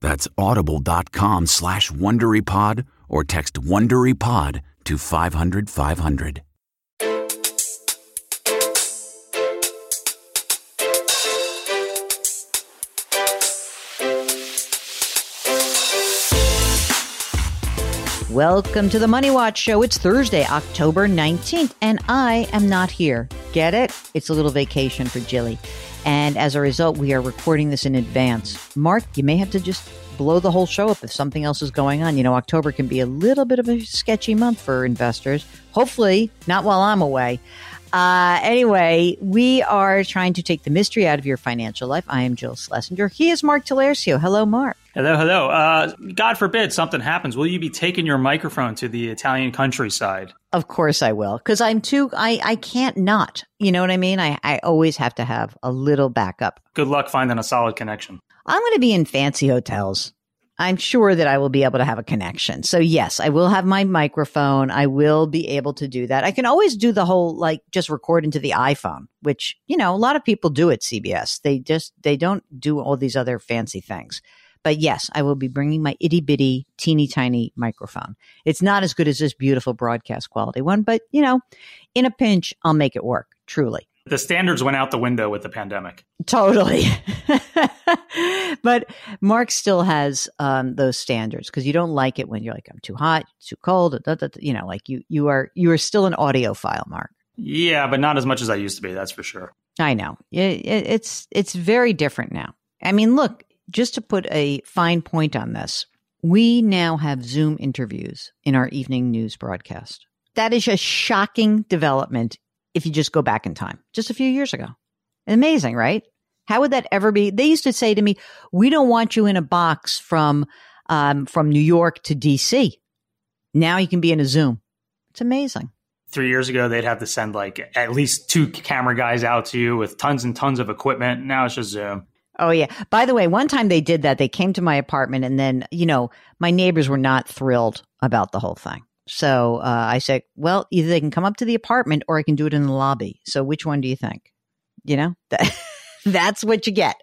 That's audible.com slash WonderyPod or text WonderyPod to 500 500. Welcome to the Money Watch Show. It's Thursday, October 19th, and I am not here. Get it? It's a little vacation for Jilly. And as a result, we are recording this in advance. Mark, you may have to just blow the whole show up if something else is going on. You know, October can be a little bit of a sketchy month for investors. Hopefully, not while I'm away. Uh, anyway, we are trying to take the mystery out of your financial life. I am Jill Schlesinger. He is Mark Talercio. Hello, Mark. Hello, hello. Uh, God forbid something happens. Will you be taking your microphone to the Italian countryside? Of course I will, because I'm too. I I can't not. You know what I mean? I I always have to have a little backup. Good luck finding a solid connection. I'm going to be in fancy hotels. I'm sure that I will be able to have a connection. So yes, I will have my microphone. I will be able to do that. I can always do the whole like just record into the iPhone, which, you know, a lot of people do at CBS. They just, they don't do all these other fancy things. But yes, I will be bringing my itty bitty, teeny tiny microphone. It's not as good as this beautiful broadcast quality one, but you know, in a pinch, I'll make it work. Truly the standards went out the window with the pandemic. Totally. but Mark still has um, those standards because you don't like it when you're like, I'm too hot, too cold, da, da, da, you know, like you, you are, you are still an audiophile, Mark. Yeah, but not as much as I used to be. That's for sure. I know it, it, it's, it's very different now. I mean, look, just to put a fine point on this, we now have Zoom interviews in our evening news broadcast. That is a shocking development if you just go back in time, just a few years ago. Amazing, right? How would that ever be? They used to say to me, "We don't want you in a box from um, from New York to D.C." Now you can be in a Zoom. It's amazing. Three years ago, they'd have to send like at least two camera guys out to you with tons and tons of equipment. Now it's just Zoom. Oh yeah. By the way, one time they did that. They came to my apartment, and then you know my neighbors were not thrilled about the whole thing. So uh, I said, well, either they can come up to the apartment or I can do it in the lobby. So which one do you think? You know, that, that's what you get.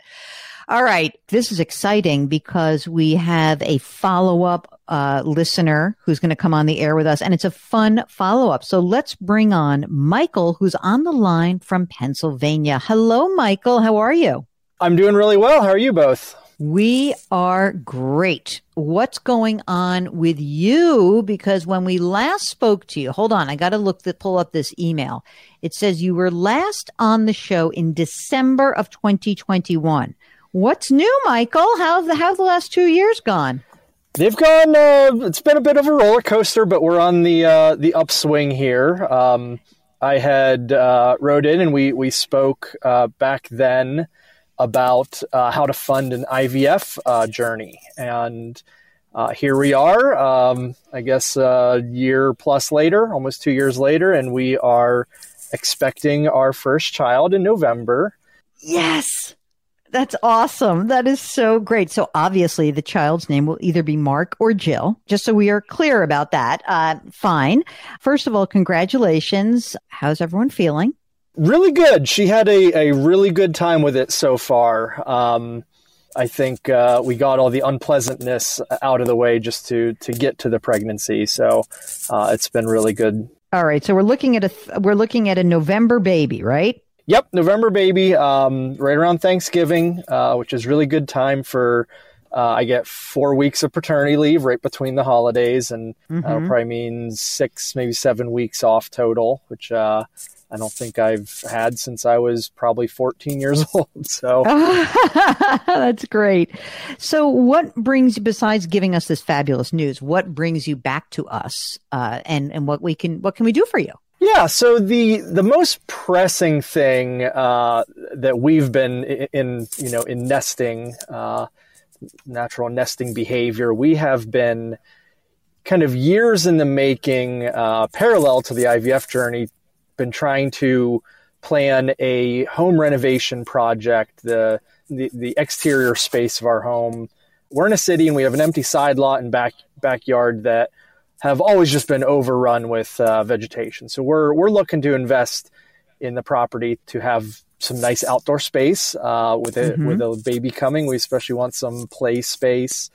All right. This is exciting because we have a follow up uh, listener who's going to come on the air with us, and it's a fun follow up. So let's bring on Michael, who's on the line from Pennsylvania. Hello, Michael. How are you? I'm doing really well. How are you both? We are great. What's going on with you? Because when we last spoke to you, hold on, I got to look the, pull up this email. It says you were last on the show in December of 2021. What's new, Michael? How the how the last two years gone? They've gone. Uh, it's been a bit of a roller coaster, but we're on the uh, the upswing here. Um, I had uh, wrote in and we we spoke uh, back then about uh, how to fund an IVF uh, journey. And uh, here we are, um, I guess a year plus later, almost two years later, and we are expecting our first child in November. Yes. That's awesome. That is so great. So obviously the child's name will either be Mark or Jill, just so we are clear about that. Uh, fine. First of all, congratulations. How's everyone feeling? Really good. She had a, a really good time with it so far. Um, I think uh, we got all the unpleasantness out of the way just to to get to the pregnancy. So uh, it's been really good. All right. So we're looking at a we're looking at a November baby, right? Yep, November baby, um, right around Thanksgiving, uh, which is really good time for. Uh, I get four weeks of paternity leave right between the holidays, and mm-hmm. that'll probably mean six, maybe seven weeks off total, which uh, I don't think I've had since I was probably 14 years old. So that's great. So, what brings you, besides giving us this fabulous news, what brings you back to us, uh, and and what we can what can we do for you? Yeah, so the the most pressing thing uh, that we've been in, in, you know in nesting, uh, natural nesting behavior, we have been kind of years in the making, uh, parallel to the IVF journey, been trying to plan a home renovation project, the the, the exterior space of our home. We're in a city and we have an empty side lot and back backyard that have always just been overrun with uh, vegetation. So we're we're looking to invest in the property to have some nice outdoor space uh, with it mm-hmm. with a baby coming. We especially want some play space.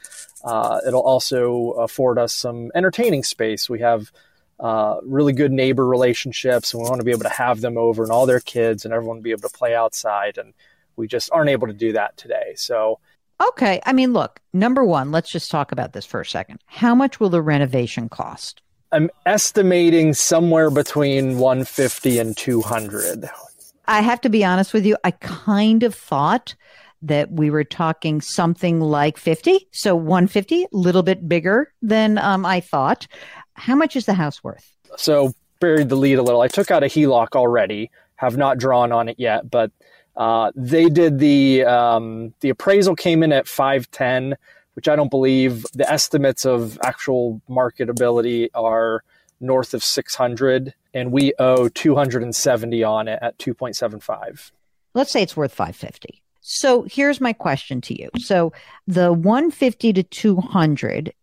Uh, it'll also afford us some entertaining space. We have uh, really good neighbor relationships, and we want to be able to have them over and all their kids and everyone be able to play outside. And we just aren't able to do that today. So Okay. I mean, look, number one, let's just talk about this for a second. How much will the renovation cost? I'm estimating somewhere between 150 and 200. I have to be honest with you. I kind of thought that we were talking something like 50. So 150, a little bit bigger than um, I thought. How much is the house worth? So buried the lead a little. I took out a HELOC already, have not drawn on it yet, but uh, they did the um, the appraisal came in at 510, which I don't believe. The estimates of actual marketability are north of 600, and we owe 270 on it at 2.75. Let's say it's worth 550. So here's my question to you. So the 150 to 200,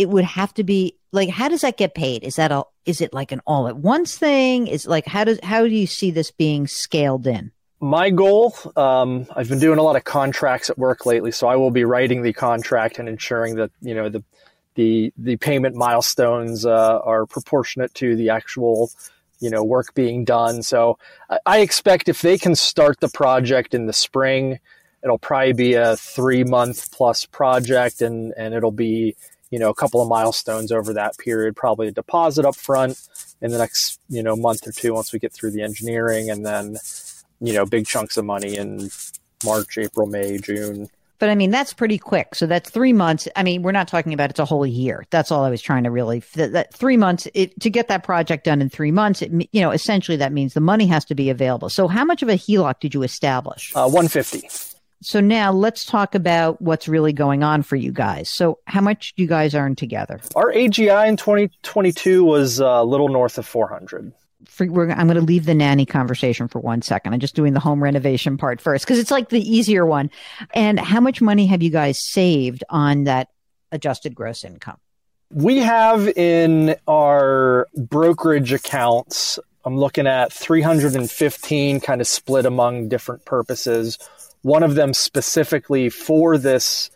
it would have to be like how does that get paid? Is that a is it like an all at once thing? Is like how does how do you see this being scaled in? my goal um, i've been doing a lot of contracts at work lately so i will be writing the contract and ensuring that you know the the the payment milestones uh, are proportionate to the actual you know work being done so I, I expect if they can start the project in the spring it'll probably be a three month plus project and and it'll be you know a couple of milestones over that period probably a deposit up front in the next you know month or two once we get through the engineering and then you know, big chunks of money in March, April, May, June. But I mean, that's pretty quick. So that's three months. I mean, we're not talking about it's a whole year. That's all I was trying to really, that, that three months it, to get that project done in three months, it, you know, essentially that means the money has to be available. So how much of a HELOC did you establish? Uh, 150. So now let's talk about what's really going on for you guys. So how much do you guys earn together? Our AGI in 2022 was uh, a little north of 400 for, I'm going to leave the nanny conversation for one second. I'm just doing the home renovation part first because it's like the easier one. And how much money have you guys saved on that adjusted gross income? We have in our brokerage accounts, I'm looking at 315 kind of split among different purposes. One of them specifically for this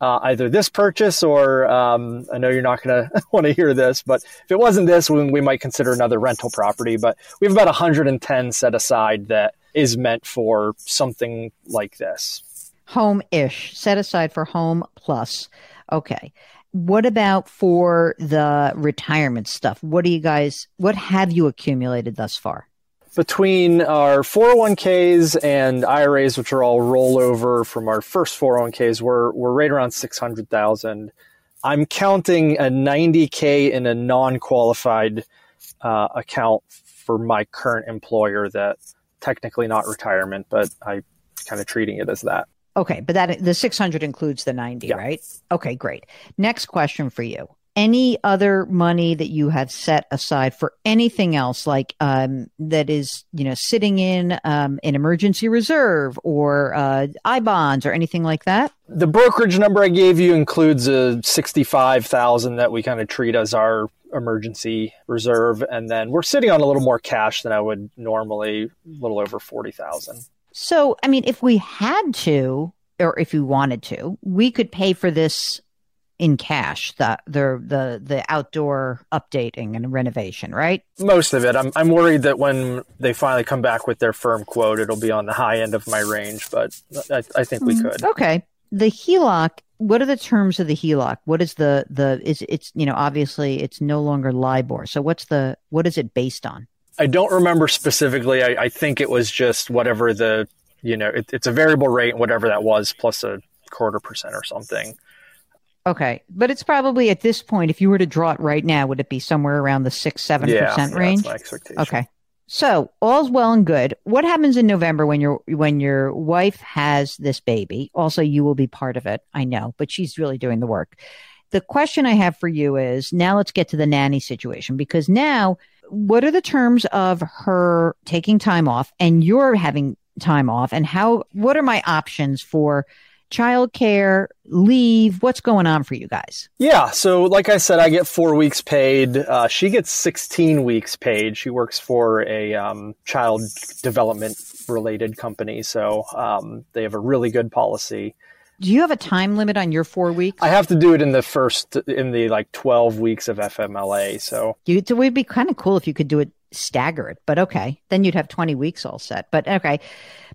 uh, either this purchase or um, I know you're not going to want to hear this, but if it wasn't this, we, we might consider another rental property. But we have about 110 set aside that is meant for something like this. Home ish, set aside for home plus. Okay. What about for the retirement stuff? What do you guys, what have you accumulated thus far? Between our 401ks and IRAs, which are all rollover from our first 401ks, we're, we're right around 600,000. I'm counting a 90K in a non qualified uh, account for my current employer that technically not retirement, but I kind of treating it as that. Okay, but that the 600 includes the 90, Yeah. right? Okay, great. Next question for you. Any other money that you have set aside for anything else like um, that is, you know, sitting in um, an emergency reserve or uh, I bonds or anything like that? The brokerage number I gave you includes a sixty-five thousand that we kind of treat as our emergency reserve, and then we're sitting on a little more cash than I would normally, a little over forty thousand. So, I mean, if we had to, or if we wanted to, we could pay for this in cash, the the the the outdoor updating and renovation, right? Most of it. I'm I'm worried that when they finally come back with their firm quote, it'll be on the high end of my range, but I, I think we mm, could. Okay. The HELOC, what are the terms of the HELOC? What is the the is it's you know, obviously it's no longer LIBOR. So what's the what is it based on? I don't remember specifically. I, I think it was just whatever the you know it, it's a variable rate, whatever that was, plus a quarter percent or something. Okay. But it's probably at this point, if you were to draw it right now, would it be somewhere around the six, seven yeah, percent yeah, range? That's my expectation. Okay. So all's well and good. What happens in November when your when your wife has this baby? Also, you will be part of it. I know, but she's really doing the work. The question I have for you is now let's get to the nanny situation because now what are the terms of her taking time off and you're having time off and how what are my options for childcare, leave? What's going on for you guys? Yeah. So, like I said, I get four weeks paid. Uh, she gets 16 weeks paid. She works for a um, child development related company. So, um, they have a really good policy. Do you have a time limit on your 4 weeks? I have to do it in the first, in the like 12 weeks of FMLA. So, You, it would be kind of cool if you could do it stagger it, but okay. Then you'd have 20 weeks all set. But okay.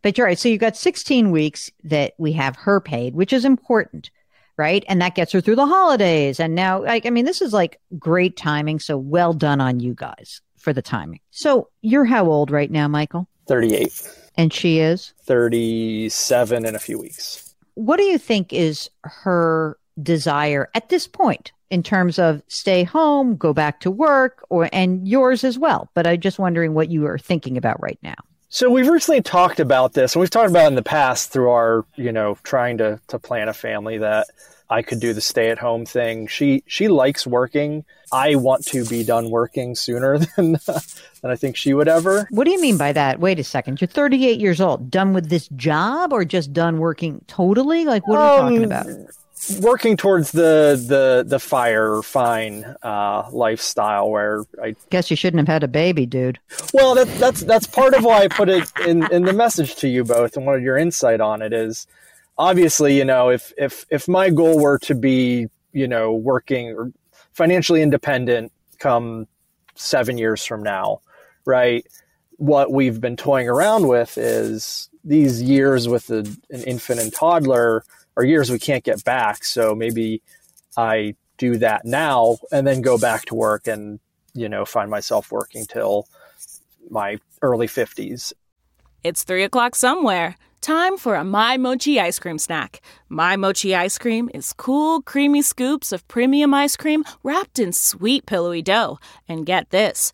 But you're right. So you've got 16 weeks that we have her paid, which is important, right? And that gets her through the holidays. And now, like, I mean, this is like great timing. So well done on you guys for the timing. So you're how old right now, Michael? 38, And she is? 37 in a few weeks. What do you think is her desire at this point in terms of stay home, go back to work, or and yours as well? But I'm just wondering what you are thinking about right now. So we've recently talked about this, and we've talked about in the past through our, you know, trying to to plan a family that I could do the stay at home thing. She she likes working. I want to be done working sooner than than I think she would ever. What do you mean by that? Wait a second. You're 38 years old. Done with this job or just done working totally? Like, what are we talking Um, about? Working towards the the the fire fine uh, lifestyle where I Guess you shouldn't have had a baby, dude. Well, that, that's that's part of why I put it in, in the message to you both, and wanted your insight on it is obviously, you know, if if if my goal were to be, you know, working or financially independent come seven years from now, right? What we've been toying around with is these years with a, an infant and toddler are years we can't get back. So maybe I do that now and then go back to work and you know find myself working till my early 50s It's 3 o'clock somewhere. Time for a My Mochi ice cream snack. My Mochi ice cream is cool, creamy scoops of premium ice cream wrapped in sweet, pillowy dough. And get this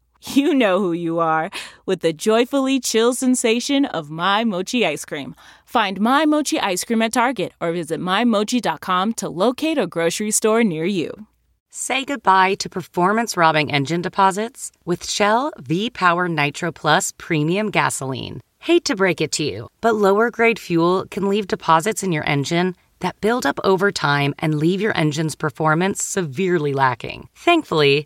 you know who you are with the joyfully chill sensation of My Mochi ice cream. Find My Mochi ice cream at Target or visit MyMochi.com to locate a grocery store near you. Say goodbye to performance robbing engine deposits with Shell V Power Nitro Plus Premium Gasoline. Hate to break it to you, but lower grade fuel can leave deposits in your engine that build up over time and leave your engine's performance severely lacking. Thankfully,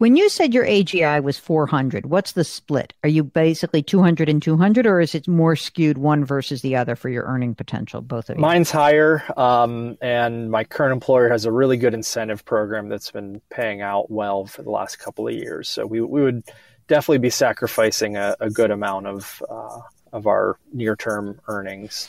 When you said your AGI was 400, what's the split? Are you basically 200 and 200, or is it more skewed one versus the other for your earning potential, both of you? Mine's higher, um, and my current employer has a really good incentive program that's been paying out well for the last couple of years. So we, we would definitely be sacrificing a, a good amount of, uh, of our near term earnings.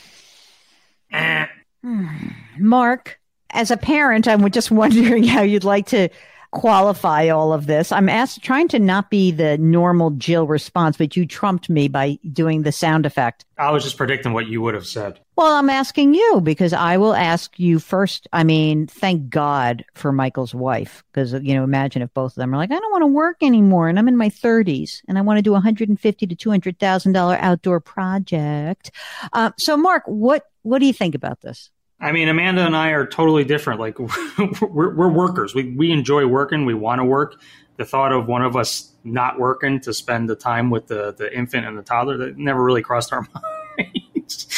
Mark, as a parent, I'm just wondering how you'd like to qualify all of this. I'm asked, trying to not be the normal Jill response, but you trumped me by doing the sound effect. I was just predicting what you would have said. Well, I'm asking you because I will ask you first. I mean, thank God for Michael's wife because you know, imagine if both of them are like, I don't want to work anymore, and I'm in my 30s, and I want to do a 150 to 200 thousand dollar outdoor project. Uh, so, Mark, what what do you think about this? I mean, Amanda and I are totally different. Like we're, we're workers. We we enjoy working. We want to work. The thought of one of us not working to spend the time with the the infant and the toddler that never really crossed our minds.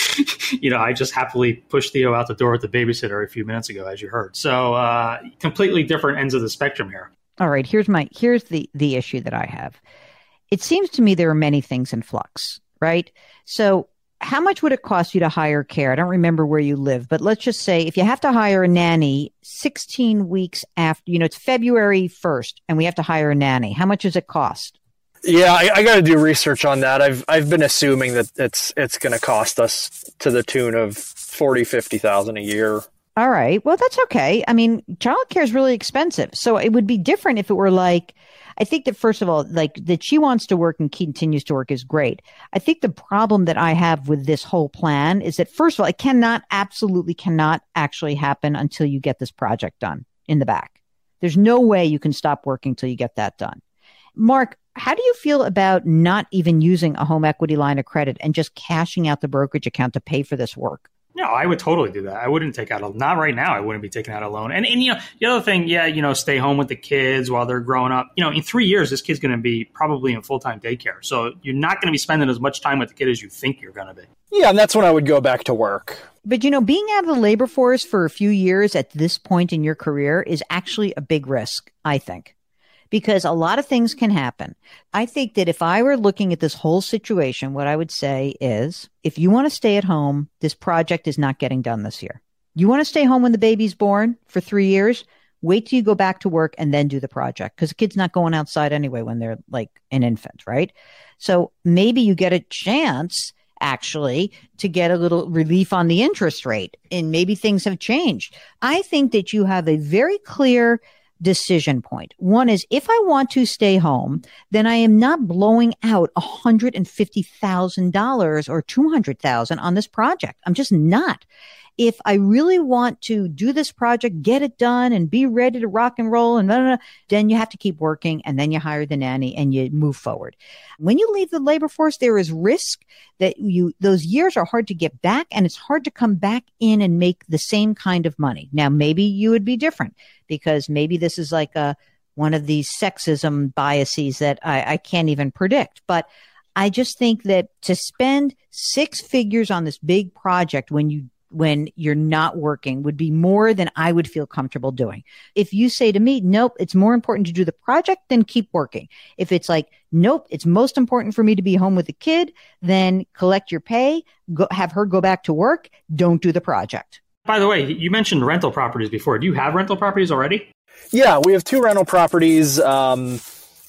you know, I just happily pushed Theo out the door with the babysitter a few minutes ago, as you heard. So uh, completely different ends of the spectrum here. All right, here's my here's the the issue that I have. It seems to me there are many things in flux, right? So how much would it cost you to hire care? I don't remember where you live, but let's just say if you have to hire a nanny 16 weeks after, you know, it's February 1st and we have to hire a nanny. How much does it cost? Yeah, I, I got to do research on that. I've I've been assuming that it's it's going to cost us to the tune of 40, 50,000 a year. All right. Well, that's okay. I mean, childcare is really expensive. So it would be different if it were like I think that first of all, like that she wants to work and continues to work is great. I think the problem that I have with this whole plan is that first of all, it cannot absolutely cannot actually happen until you get this project done in the back. There's no way you can stop working until you get that done. Mark, how do you feel about not even using a home equity line of credit and just cashing out the brokerage account to pay for this work? No, I would totally do that. I wouldn't take out a not right now. I wouldn't be taking out a loan. And and you know the other thing, yeah, you know, stay home with the kids while they're growing up. You know, in three years, this kid's going to be probably in full time daycare. So you're not going to be spending as much time with the kid as you think you're going to be. Yeah, and that's when I would go back to work. But you know, being out of the labor force for a few years at this point in your career is actually a big risk. I think because a lot of things can happen. I think that if I were looking at this whole situation, what I would say is if you want to stay at home, this project is not getting done this year. You want to stay home when the baby's born for three years? Wait till you go back to work and then do the project because the kid's not going outside anyway when they're like an infant, right? So maybe you get a chance actually to get a little relief on the interest rate and maybe things have changed. I think that you have a very clear decision point. One is if I want to stay home, then I am not blowing out $150,000 or 200,000 on this project. I'm just not. If I really want to do this project, get it done and be ready to rock and roll and blah, blah, blah, then you have to keep working and then you hire the nanny and you move forward. When you leave the labor force, there is risk that you, those years are hard to get back and it's hard to come back in and make the same kind of money. Now, maybe you would be different because maybe this is like a, one of these sexism biases that I, I can't even predict, but I just think that to spend six figures on this big project when you when you're not working would be more than I would feel comfortable doing. If you say to me, nope, it's more important to do the project, then keep working. If it's like, nope, it's most important for me to be home with the kid, then collect your pay, go, have her go back to work, don't do the project. By the way, you mentioned rental properties before. Do you have rental properties already? Yeah, we have two rental properties. Um,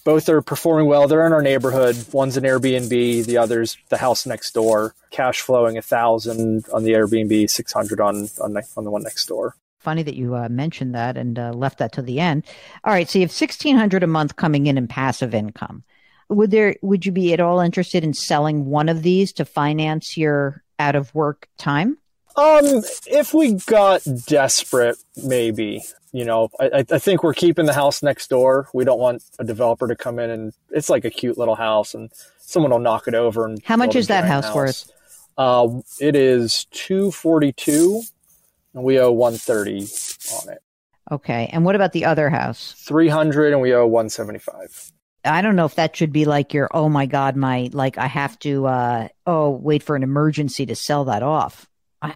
both are performing well. They're in our neighborhood. One's an Airbnb, the other's the house next door. Cash flowing a thousand on the Airbnb, six hundred on on, on the one next door. Funny that you uh, mentioned that and uh, left that to the end. All right, so you have sixteen hundred a month coming in in passive income. Would there would you be at all interested in selling one of these to finance your out of work time? Um, if we got desperate, maybe you know, I, I think we're keeping the house next door. We don't want a developer to come in and it's like a cute little house and someone will knock it over. And how much is that house, house, worth? Uh, it is two forty two, and we owe one thirty on it. Okay, and what about the other house? Three hundred, and we owe one seventy five. I don't know if that should be like your oh my god my like I have to uh oh wait for an emergency to sell that off.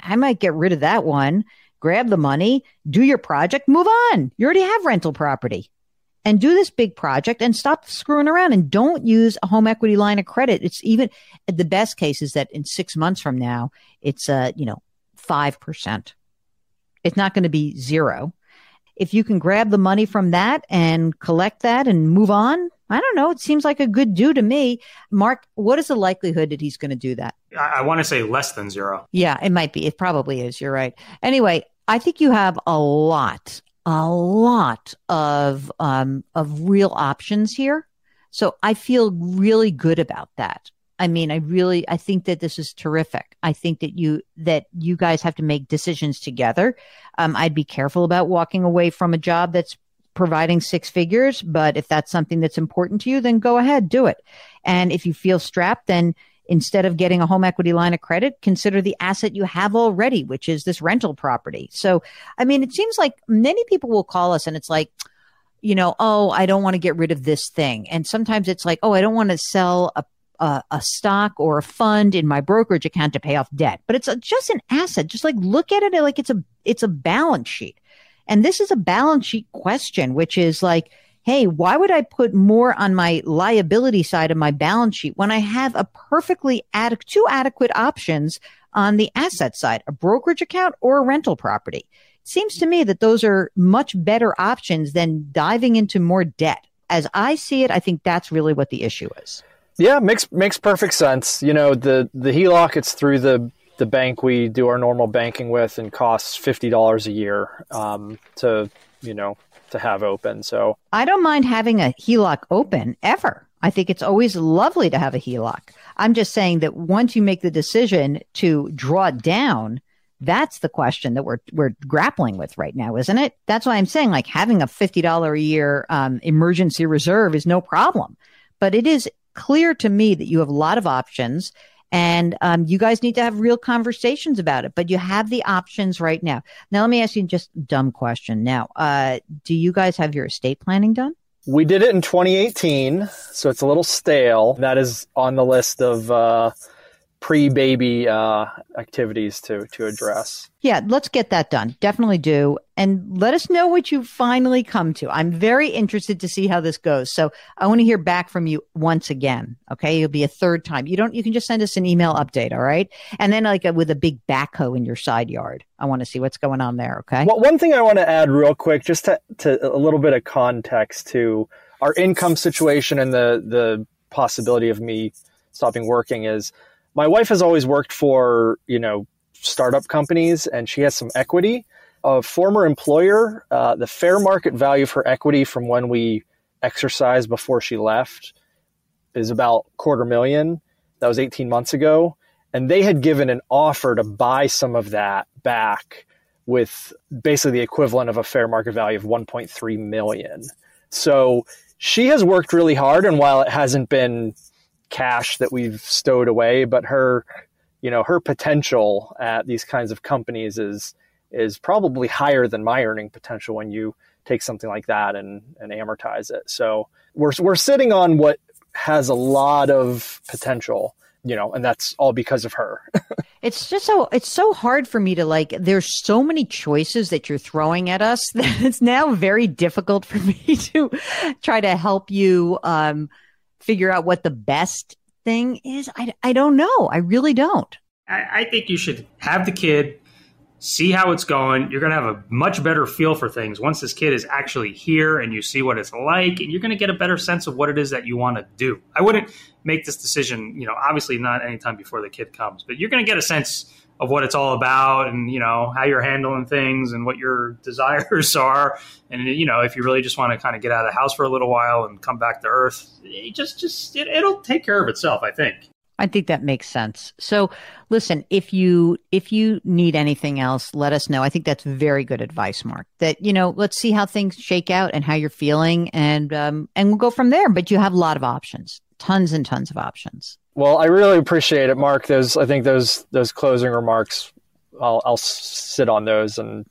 I, might get rid of that one grab the money, do your project, move on. You already have rental property. and do this big project and stop screwing around and don't use a home equity line of credit. It's even the best case is that in six months from now, it's uh, you know, 5%. It's not going to be zero. If you can grab the money from that and collect that and move on, I don't know. It seems like a good do to me. Mark, what is the likelihood that he's going to do that? I, I want to say less than zero. Yeah, it might be. It probably is. You're right. Anyway, I think you have a lot, a lot of um, of real options here. So I feel really good about that. I mean, I really, I think that this is terrific. I think that you, that you guys have to make decisions together. Um, I'd be careful about walking away from a job that's providing six figures, but if that's something that's important to you, then go ahead, do it. And if you feel strapped, then instead of getting a home equity line of credit, consider the asset you have already, which is this rental property. So, I mean, it seems like many people will call us and it's like, you know, oh, I don't want to get rid of this thing. And sometimes it's like, oh, I don't want to sell a a, a, stock or a fund in my brokerage account to pay off debt, but it's a, just an asset. Just like look at it like it's a it's a balance sheet. And this is a balance sheet question, which is like, hey, why would I put more on my liability side of my balance sheet when I have a perfectly two adequate options on the asset side, a brokerage account or a rental property? It seems to me that those are much better options than diving into more debt. As I see it, I think that's really what the issue is. Yeah, makes makes perfect sense. You know, the the HELOC it's through the the bank we do our normal banking with and costs fifty dollars a year um, to you know to have open. So I don't mind having a HELOC open ever. I think it's always lovely to have a HELOC. I'm just saying that once you make the decision to draw down, that's the question that we're we're grappling with right now, isn't it? That's why I'm saying like having a fifty dollar a year um, emergency reserve is no problem, but it is clear to me that you have a lot of options and um, you guys need to have real conversations about it but you have the options right now. Now let me ask you just dumb question. Now uh, do you guys have your estate planning done? We did it in 2018 so it's a little stale. That is on the list of uh, pre-baby uh, activities to to address. Yeah, let's get that done. Definitely do, and let us know what you finally come to. I'm very interested to see how this goes. So I want to hear back from you once again. Okay, it'll be a third time. You don't. You can just send us an email update. All right, and then like a, with a big backhoe in your side yard. I want to see what's going on there. Okay. Well, one thing I want to add real quick, just to, to a little bit of context to our income situation and the the possibility of me stopping working is my wife has always worked for, you know, startup companies and she has some equity. A former employer, uh, the fair market value for equity from when we exercised before she left is about quarter million. That was 18 months ago. And they had given an offer to buy some of that back with basically the equivalent of a fair market value of 1.3 million. So she has worked really hard. And while it hasn't been cash that we've stowed away, but her, you know, her potential at these kinds of companies is is probably higher than my earning potential when you take something like that and and amortize it. So we're we're sitting on what has a lot of potential you know and that's all because of her it's just so it's so hard for me to like there's so many choices that you're throwing at us that it's now very difficult for me to try to help you um figure out what the best thing is? I, I don't know. I really don't. I, I think you should have the kid, see how it's going. You're going to have a much better feel for things once this kid is actually here and you see what it's like, and you're going to get a better sense of what it is that you want to do. I wouldn't make this decision, you know, obviously not anytime before the kid comes, but you're going to get a sense of what it's all about and you know how you're handling things and what your desires are and you know if you really just want to kind of get out of the house for a little while and come back to earth it just just it, it'll take care of itself i think I think that makes sense. So listen, if you if you need anything else, let us know. I think that's very good advice, Mark. That, you know, let's see how things shake out and how you're feeling and um and we'll go from there. But you have a lot of options. Tons and tons of options. Well, I really appreciate it, Mark. Those I think those those closing remarks, I'll I'll sit on those, and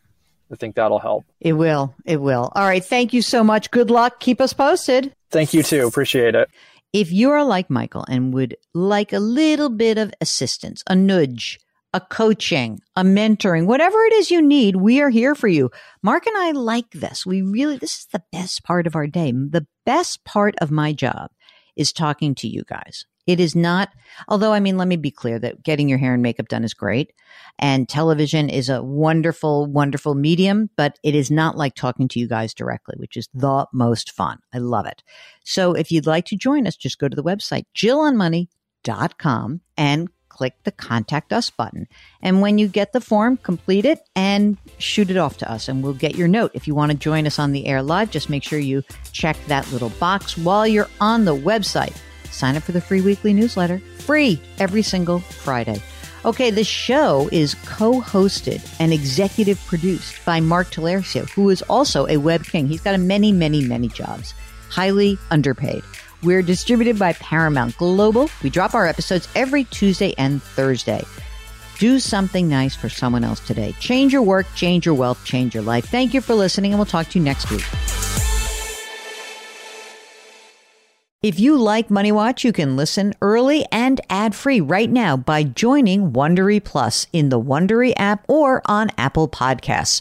I think that'll help. It will. It will. All right. Thank you so much. Good luck. Keep us posted. Thank you too. Appreciate it. If you are like Michael and would like a little bit of assistance, a nudge, a a coaching, a mentoring, whatever it is you need, we are here for you. Mark and I like this. We really, this is the best part of our day. The best part of my job is talking to you guys. It is not, although, I mean, let me be clear that getting your hair and makeup done is great. And television is a wonderful, wonderful medium, but it is not like talking to you guys directly, which is the most fun. I love it. So if you'd like to join us, just go to the website, jillonmoney.com and click the contact us button. And when you get the form, complete it and shoot it off to us, and we'll get your note. If you want to join us on the air live, just make sure you check that little box while you're on the website. Sign up for the free weekly newsletter, free every single Friday. Okay, the show is co hosted and executive produced by Mark Talercio, who is also a web king. He's got a many, many, many jobs, highly underpaid. We're distributed by Paramount Global. We drop our episodes every Tuesday and Thursday. Do something nice for someone else today. Change your work, change your wealth, change your life. Thank you for listening, and we'll talk to you next week. If you like Money Watch, you can listen early and ad-free right now by joining Wondery Plus in the Wondery app or on Apple Podcasts.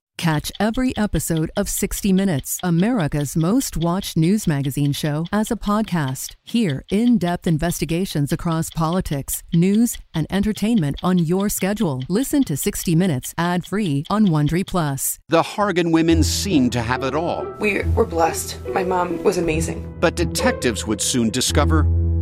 Catch every episode of 60 Minutes, America's most watched news magazine show, as a podcast. Hear in depth investigations across politics, news, and entertainment on your schedule. Listen to 60 Minutes ad free on Wondery Plus. The Hargan women seemed to have it all. We were blessed. My mom was amazing. But detectives would soon discover